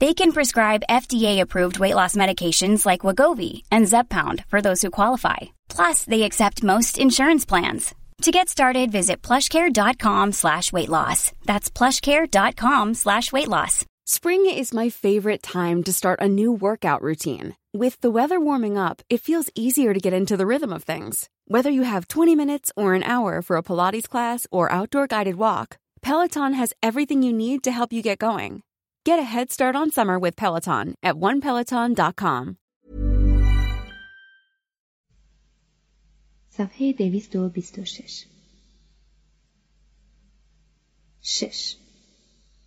They can prescribe FDA-approved weight loss medications like Wagovi and Zepbound for those who qualify. Plus, they accept most insurance plans. To get started, visit plushcare.com slash weight loss. That's plushcare.com slash weight loss. Spring is my favorite time to start a new workout routine. With the weather warming up, it feels easier to get into the rhythm of things. Whether you have 20 minutes or an hour for a Pilates class or outdoor guided walk, Peloton has everything you need to help you get going. Get a head start on summer with Peloton at onepeloton.com. صفحه 226 6.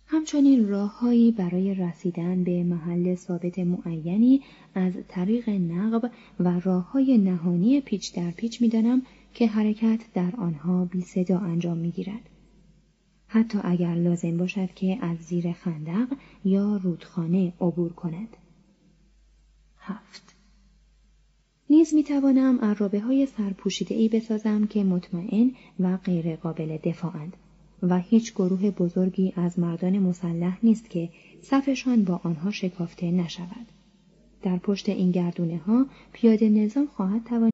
همچنین راههایی برای رسیدن به محل ثابت معینی از طریق نقب و راههای نهانی پیچ در پیچ می‌دانم که حرکت در آنها بی صدا انجام می گیرد. حتی اگر لازم باشد که از زیر خندق یا رودخانه عبور کند. هفت نیز می توانم عرابه های سرپوشیده ای بسازم که مطمئن و غیر قابل دفاعند و هیچ گروه بزرگی از مردان مسلح نیست که صفشان با آنها شکافته نشود. در پشت این گردونه ها پیاده نظام خواهد توانید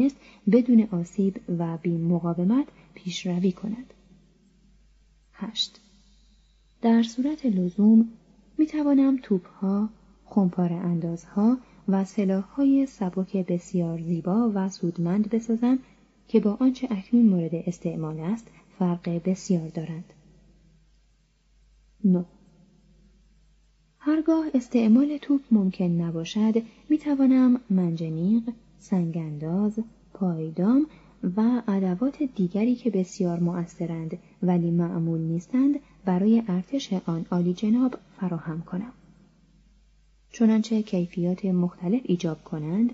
است بدون آسیب و بی مقاومت پیشروی کند. 8. در صورت لزوم می توانم توپها، خمپار اندازها و سلاحهای سبک بسیار زیبا و سودمند بسازم که با آنچه اکنون مورد استعمال است فرق بسیار دارند. 9. هرگاه استعمال توپ ممکن نباشد می توانم منجنیق، سنگانداز، پایدام و ادوات دیگری که بسیار مؤثرند ولی معمول نیستند برای ارتش آن عالی جناب فراهم کنم. چنانچه کیفیات مختلف ایجاب کنند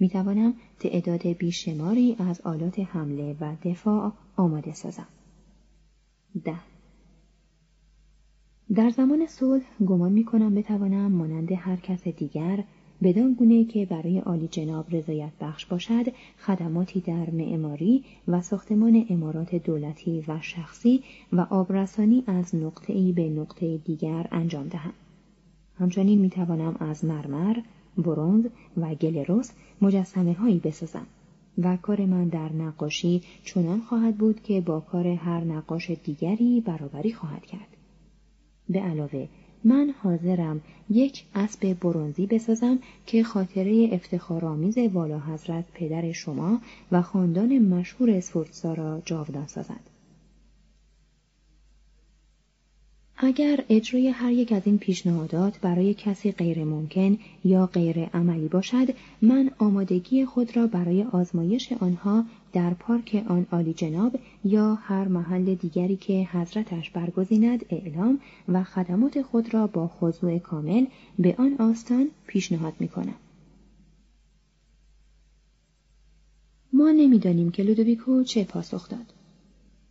می توانم تعداد بیشماری از آلات حمله و دفاع آماده سازم. ده در زمان صلح گمان می کنم بتوانم مانند هر کس دیگر بدان گونه که برای عالی جناب رضایت بخش باشد خدماتی در معماری و ساختمان امارات دولتی و شخصی و آبرسانی از نقطه ای به نقطه دیگر انجام دهم. همچنین می توانم از مرمر، برونز و گلروس مجسمه هایی بسازم و کار من در نقاشی چنان خواهد بود که با کار هر نقاش دیگری برابری خواهد کرد. به علاوه من حاضرم یک اسب برونزی بسازم که خاطره افتخارآمیز والا حضرت پدر شما و خاندان مشهور اسفورتسا را جاودان سازد. اگر اجرای هر یک از این پیشنهادات برای کسی غیر ممکن یا غیر عملی باشد من آمادگی خود را برای آزمایش آنها در پارک آن عالی جناب یا هر محل دیگری که حضرتش برگزیند اعلام و خدمات خود را با خضوع کامل به آن آستان پیشنهاد می کنم. ما نمی‌دانیم که لودویکو چه پاسخ داد.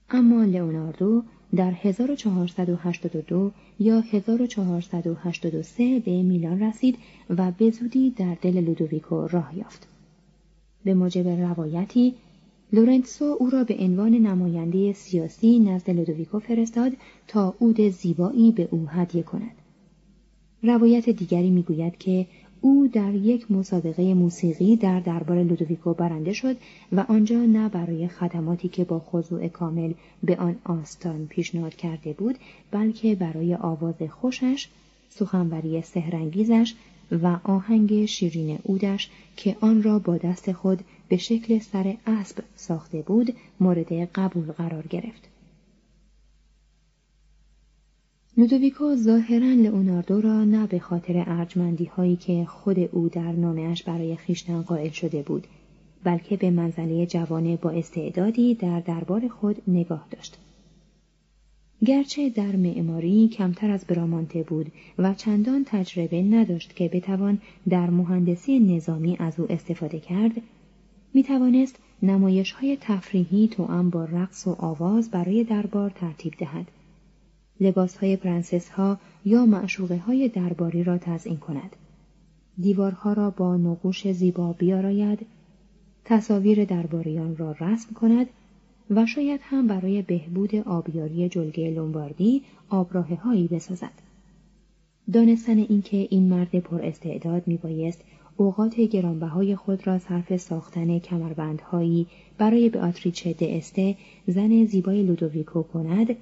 اما لئوناردو در 1482 یا 1483 به میلان رسید و به زودی در دل لودویکو راه یافت. به موجب روایتی لورنسو او را به عنوان نماینده سیاسی نزد لودویکو فرستاد تا عود زیبایی به او هدیه کند. روایت دیگری می‌گوید که او در یک مسابقه موسیقی در دربار لودویکو برنده شد و آنجا نه برای خدماتی که با خضوع کامل به آن آستان پیشنهاد کرده بود بلکه برای آواز خوشش سخنوری سهرنگیزش و آهنگ شیرین اودش که آن را با دست خود به شکل سر اسب ساخته بود مورد قبول قرار گرفت. لودویکو ظاهرا لئوناردو را نه به خاطر ارجمندی هایی که خود او در نامش برای خیشتن قائل شده بود بلکه به منزله جوان با استعدادی در دربار خود نگاه داشت. گرچه در معماری کمتر از برامانته بود و چندان تجربه نداشت که بتوان در مهندسی نظامی از او استفاده کرد می توانست نمایش های تفریحی توأم با رقص و آواز برای دربار ترتیب دهد. لباس های پرنسس ها یا معشوقه های درباری را تزئین کند. دیوارها را با نقوش زیبا بیاراید. تصاویر درباریان را رسم کند و شاید هم برای بهبود آبیاری جلگه لومباردی آبراه هایی بسازد. دانستن اینکه این مرد پر استعداد می بایست اوقات گرانبهای خود را صرف ساختن کمربندهایی برای به آتریچه دسته زن زیبای لودویکو کند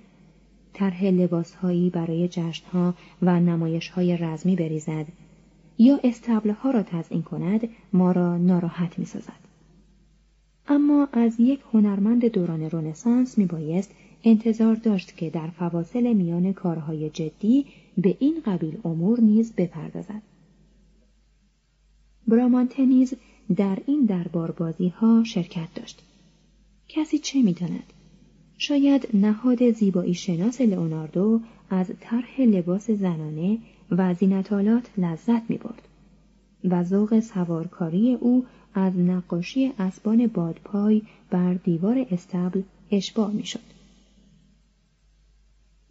طرح لباسهایی برای جشنها و نمایشهای رزمی بریزد یا استبلها را تزئین کند ما را ناراحت می سازد. اما از یک هنرمند دوران رونسانس می بایست انتظار داشت که در فواصل میان کارهای جدی به این قبیل امور نیز بپردازد. برامانته نیز در این دربار بازی ها شرکت داشت. کسی چه می داند؟ شاید نهاد زیبایی شناس لئوناردو از طرح لباس زنانه و زینتالات لذت می برد و ذوق سوارکاری او از نقاشی اسبان بادپای بر دیوار استبل اشباع می‌شد.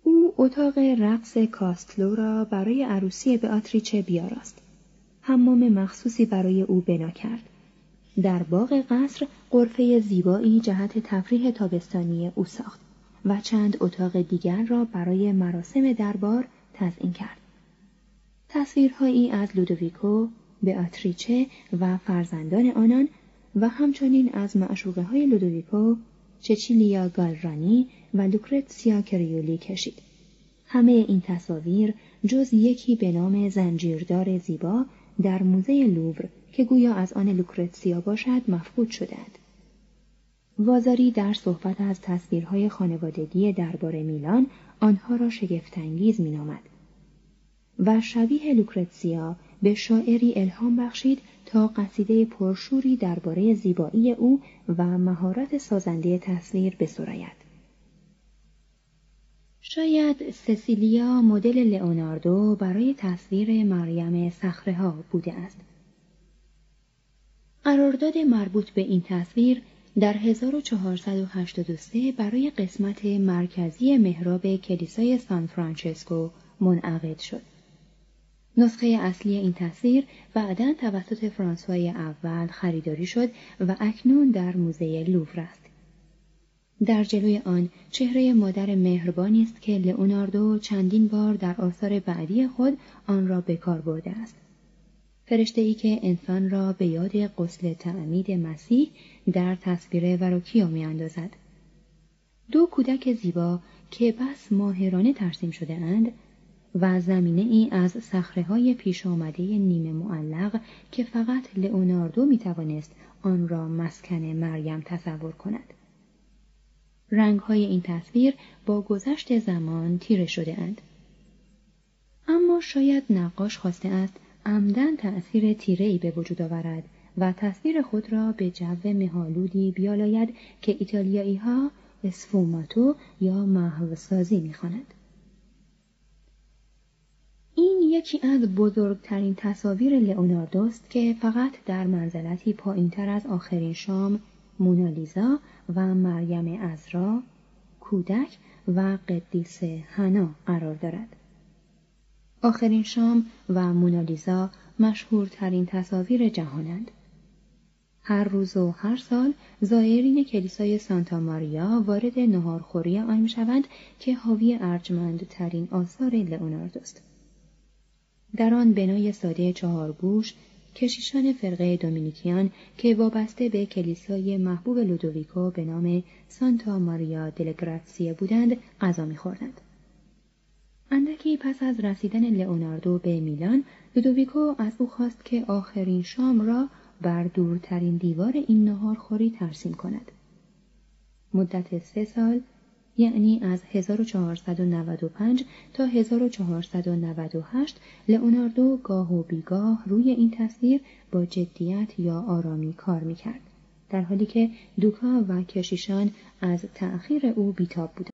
او اتاق رقص کاستلو را برای عروسی به آتریچه بیاراست. حمام مخصوصی برای او بنا کرد. در باغ قصر قرفه زیبایی جهت تفریح تابستانی او ساخت و چند اتاق دیگر را برای مراسم دربار تزئین کرد. تصویرهایی از لودویکو، آتریچه و فرزندان آنان و همچنین از معشوقه های لودویکو، چچیلیا گالرانی و لوکرتسیا کریولی کشید. همه این تصاویر جز یکی به نام زنجیردار زیبا در موزه لوور که گویا از آن لوکرتسیا باشد مفقود شدند. وازاری در صحبت از تصویرهای خانوادگی دربار میلان آنها را شگفتانگیز مینامد و شبیه لوکرتسیا به شاعری الهام بخشید تا قصیده پرشوری درباره زیبایی او و مهارت سازنده تصویر بسراید. شاید سسیلیا مدل لئوناردو برای تصویر مریم صخره ها بوده است. قرارداد مربوط به این تصویر در 1483 برای قسمت مرکزی محراب کلیسای سان فرانچسکو منعقد شد. نسخه اصلی این تصویر بعدا توسط فرانسوای اول خریداری شد و اکنون در موزه لوور است. در جلوی آن چهره مادر مهربانی است که لئوناردو چندین بار در آثار بعدی خود آن را به کار برده است. فرشته ای که انسان را به یاد قسل تعمید مسیح در تصویر وروکیو می اندازد. دو کودک زیبا که بس ماهرانه ترسیم شده اند و زمینه ای از سخره های پیش آمده نیمه معلق که فقط لئوناردو می توانست آن را مسکن مریم تصور کند. رنگ های این تصویر با گذشت زمان تیره شده اند. اما شاید نقاش خواسته است عمدن تأثیر تیره ای به وجود آورد و تصویر خود را به جو مهالودی بیالاید که ایتالیایی ها اسفوماتو یا محوسازی می‌خواند. این یکی از بزرگترین تصاویر لئوناردوست که فقط در منزلتی پایینتر از آخرین شام مونالیزا و مریم ازرا کودک و قدیس هنا قرار دارد. آخرین شام و مونالیزا مشهورترین تصاویر جهانند. هر روز و هر سال زائرین کلیسای سانتا ماریا وارد نهارخوری آن می‌شوند که حاوی ارجمندترین آثار لئوناردوست. در آن بنای ساده چهارگوش کشیشان فرقه دومینیکیان که وابسته به کلیسای محبوب لودویکو به نام سانتا ماریا دلگراتسیه بودند غذا میخوردند. اندکی پس از رسیدن لئوناردو به میلان لودویکو از او خواست که آخرین شام را بر دورترین دیوار این نهارخوری ترسیم کند. مدت سه سال یعنی از 1495 تا 1498 لئوناردو گاه و بیگاه روی این تصویر با جدیت یا آرامی کار می‌کرد در حالی که دوکا و کشیشان از تأخیر او بیتاب بودند.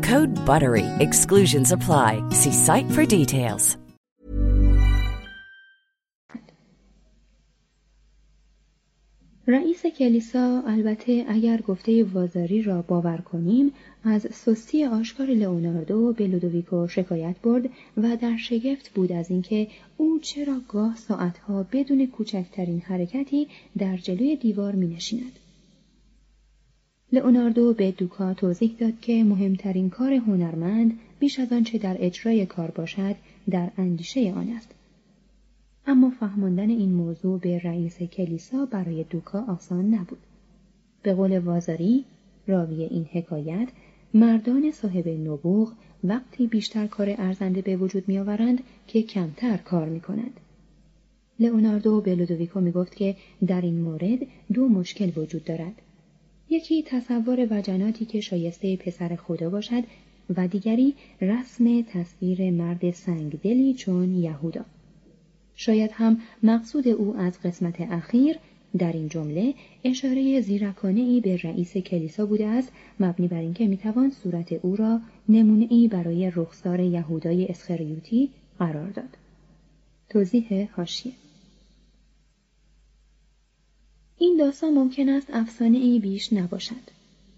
Code BUTTERY. Exclusions apply. See site for details. رئیس کلیسا البته اگر گفته وازاری را باور کنیم از سستی آشکار لئوناردو به لودویکو شکایت برد و در شگفت بود از اینکه او چرا گاه ساعتها بدون کوچکترین حرکتی در جلوی دیوار می نشیند. لئوناردو به دوکا توضیح داد که مهمترین کار هنرمند بیش از آنچه در اجرای کار باشد در اندیشه آن است اما فهماندن این موضوع به رئیس کلیسا برای دوکا آسان نبود به قول وازاری راوی این حکایت مردان صاحب نبوغ وقتی بیشتر کار ارزنده به وجود میآورند که کمتر کار می کنند. لئوناردو به لودویکو می گفت که در این مورد دو مشکل وجود دارد. یکی تصور وجناتی که شایسته پسر خدا باشد و دیگری رسم تصویر مرد سنگدلی چون یهودا. شاید هم مقصود او از قسمت اخیر در این جمله اشاره زیرکانه ای به رئیس کلیسا بوده است مبنی بر اینکه می‌توان صورت او را نمونه ای برای رخسار یهودای اسخریوتی قرار داد. توضیح حاشیه این داستان ممکن است افسانه ای بیش نباشد.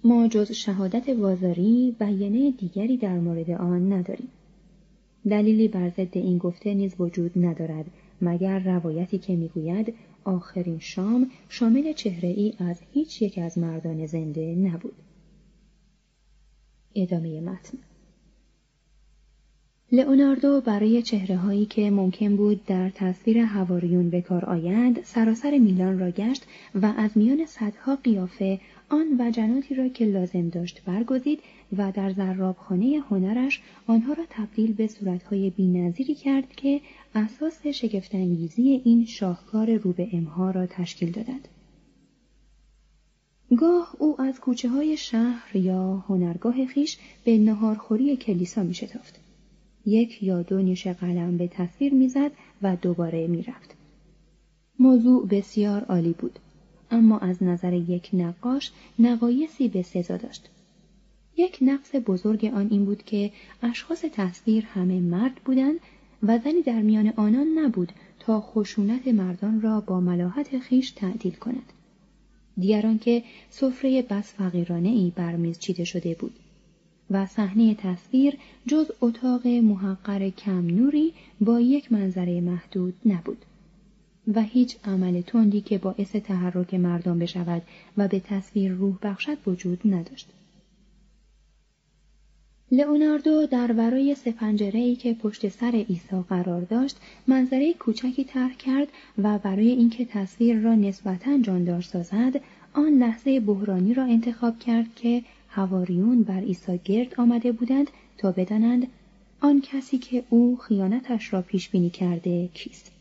ما جز شهادت وازاری بیانه دیگری در مورد آن نداریم. دلیلی بر ضد این گفته نیز وجود ندارد مگر روایتی که می‌گوید آخرین شام شامل چهره ای از هیچ یک از مردان زنده نبود. ادامه متن لئوناردو برای چهره هایی که ممکن بود در تصویر هواریون به کار آیند سراسر میلان را گشت و از میان صدها قیافه آن وجناتی را که لازم داشت برگزید و در زرابخانه هنرش آنها را تبدیل به صورتهای بینظیری کرد که اساس شگفتانگیزی این شاهکار رو به امها را تشکیل دادند گاه او از کوچه های شهر یا هنرگاه خیش به نهارخوری کلیسا می شتافت. یک یا دو نیش قلم به تصویر می‌زد و دوباره می‌رفت. موضوع بسیار عالی بود. اما از نظر یک نقاش نقایسی به سزا داشت. یک نقص بزرگ آن این بود که اشخاص تصویر همه مرد بودند و زنی در میان آنان نبود تا خشونت مردان را با ملاحت خیش تعدیل کند. دیگران که سفره بس فقیرانه ای بر میز چیده شده بود و صحنه تصویر جز اتاق محقر کم نوری با یک منظره محدود نبود. و هیچ عمل تندی که باعث تحرک مردم بشود و به تصویر روح بخشد وجود نداشت. لئوناردو در ورای سپنجره ای که پشت سر عیسی قرار داشت منظره کوچکی طرح کرد و برای اینکه تصویر را نسبتا جاندار سازد آن لحظه بحرانی را انتخاب کرد که هواریون بر عیسی گرد آمده بودند تا بدانند آن کسی که او خیانتش را پیش بینی کرده کیست.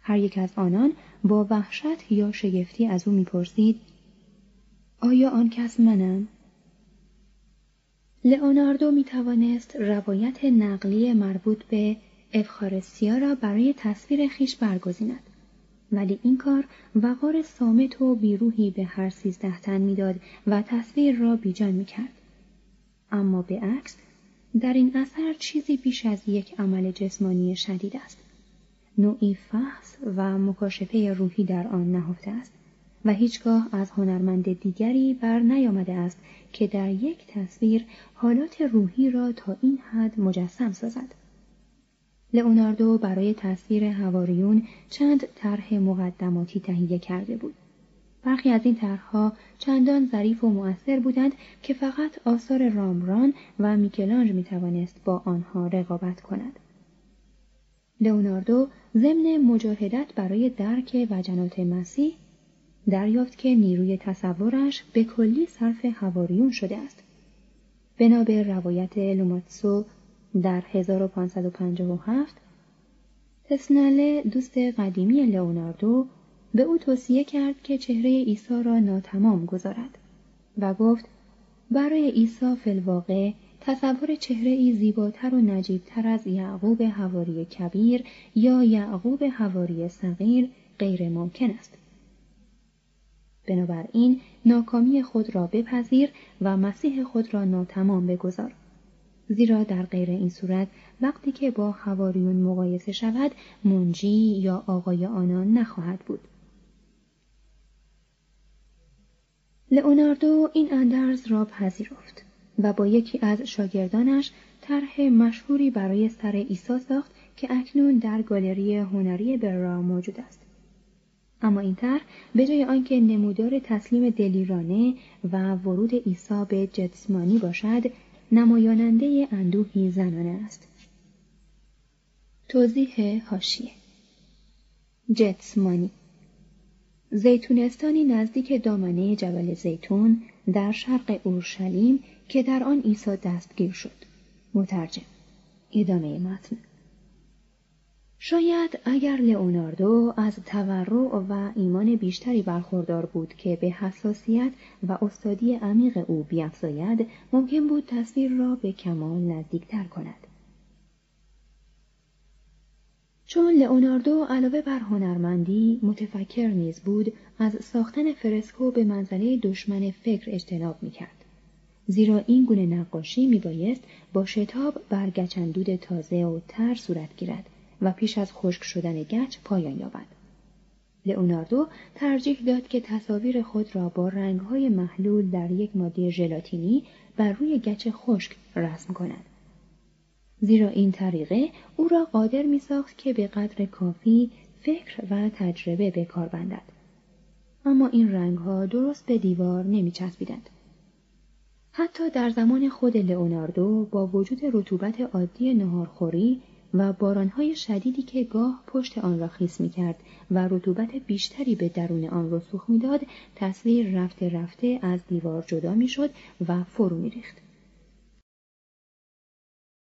هر یک از آنان با وحشت یا شگفتی از او می‌پرسید آیا آن کس منم؟ لئوناردو می توانست روایت نقلی مربوط به افخارستیا را برای تصویر خیش برگزیند. ولی این کار وقار سامت و بیروهی به هر سیزده تن می‌داد و تصویر را بیجان می کرد. اما به عکس در این اثر چیزی بیش از یک عمل جسمانی شدید است. نوعی فحص و مکاشفه روحی در آن نهفته است و هیچگاه از هنرمند دیگری بر نیامده است که در یک تصویر حالات روحی را تا این حد مجسم سازد. لئوناردو برای تصویر هواریون چند طرح مقدماتی تهیه کرده بود. برخی از این طرحها چندان ظریف و مؤثر بودند که فقط آثار رامران و میکلانج می توانست با آنها رقابت کند. لئوناردو ضمن مجاهدت برای درک وجنات مسیح دریافت که نیروی تصورش به کلی صرف هواریون شده است. بنا به روایت لوماتسو در 1557 تسناله دوست قدیمی لئوناردو به او توصیه کرد که چهره عیسی را ناتمام گذارد و گفت برای عیسی فلواقع تصور چهره ای زیباتر و نجیبتر از یعقوب هواری کبیر یا یعقوب هواری صغیر غیر ممکن است. بنابراین ناکامی خود را بپذیر و مسیح خود را ناتمام بگذار. زیرا در غیر این صورت وقتی که با هواریون مقایسه شود منجی یا آقای آنان نخواهد بود. لئوناردو این اندرز را پذیرفت و با یکی از شاگردانش طرح مشهوری برای سر عیسی ساخت که اکنون در گالری هنری برا موجود است. اما این طرح به جای آنکه نمودار تسلیم دلیرانه و ورود عیسی به جسمانی باشد نمایاننده اندوهی زنانه است. توضیح هاشیه جتسمانی. زیتونستانی نزدیک دامنه جبل زیتون در شرق اورشلیم که در آن عیسی دستگیر شد. مترجم. ادامه متن. شاید اگر لئوناردو از تورع و ایمان بیشتری برخوردار بود که به حساسیت و استادی عمیق او بیافزاید ممکن بود تصویر را به کمال نزدیکتر کند. چون لئوناردو علاوه بر هنرمندی متفکر نیز بود از ساختن فرسکو به منزله دشمن فکر اجتناب می‌کرد. زیرا این گونه نقاشی میبایست با شتاب بر گچندود تازه و تر صورت گیرد. و پیش از خشک شدن گچ پایان یابد. لئوناردو ترجیح داد که تصاویر خود را با رنگهای محلول در یک ماده ژلاتینی بر روی گچ خشک رسم کند. زیرا این طریقه او را قادر می ساخت که به قدر کافی فکر و تجربه به کار بندد. اما این رنگ ها درست به دیوار نمی چسبیدند. حتی در زمان خود لئوناردو با وجود رطوبت عادی نهارخوری و بارانهای شدیدی که گاه پشت آن را خیس می کرد و رطوبت بیشتری به درون آن رسوخ می‌داد تصویر رفته رفته از دیوار جدا می شد و فرو می ریخت.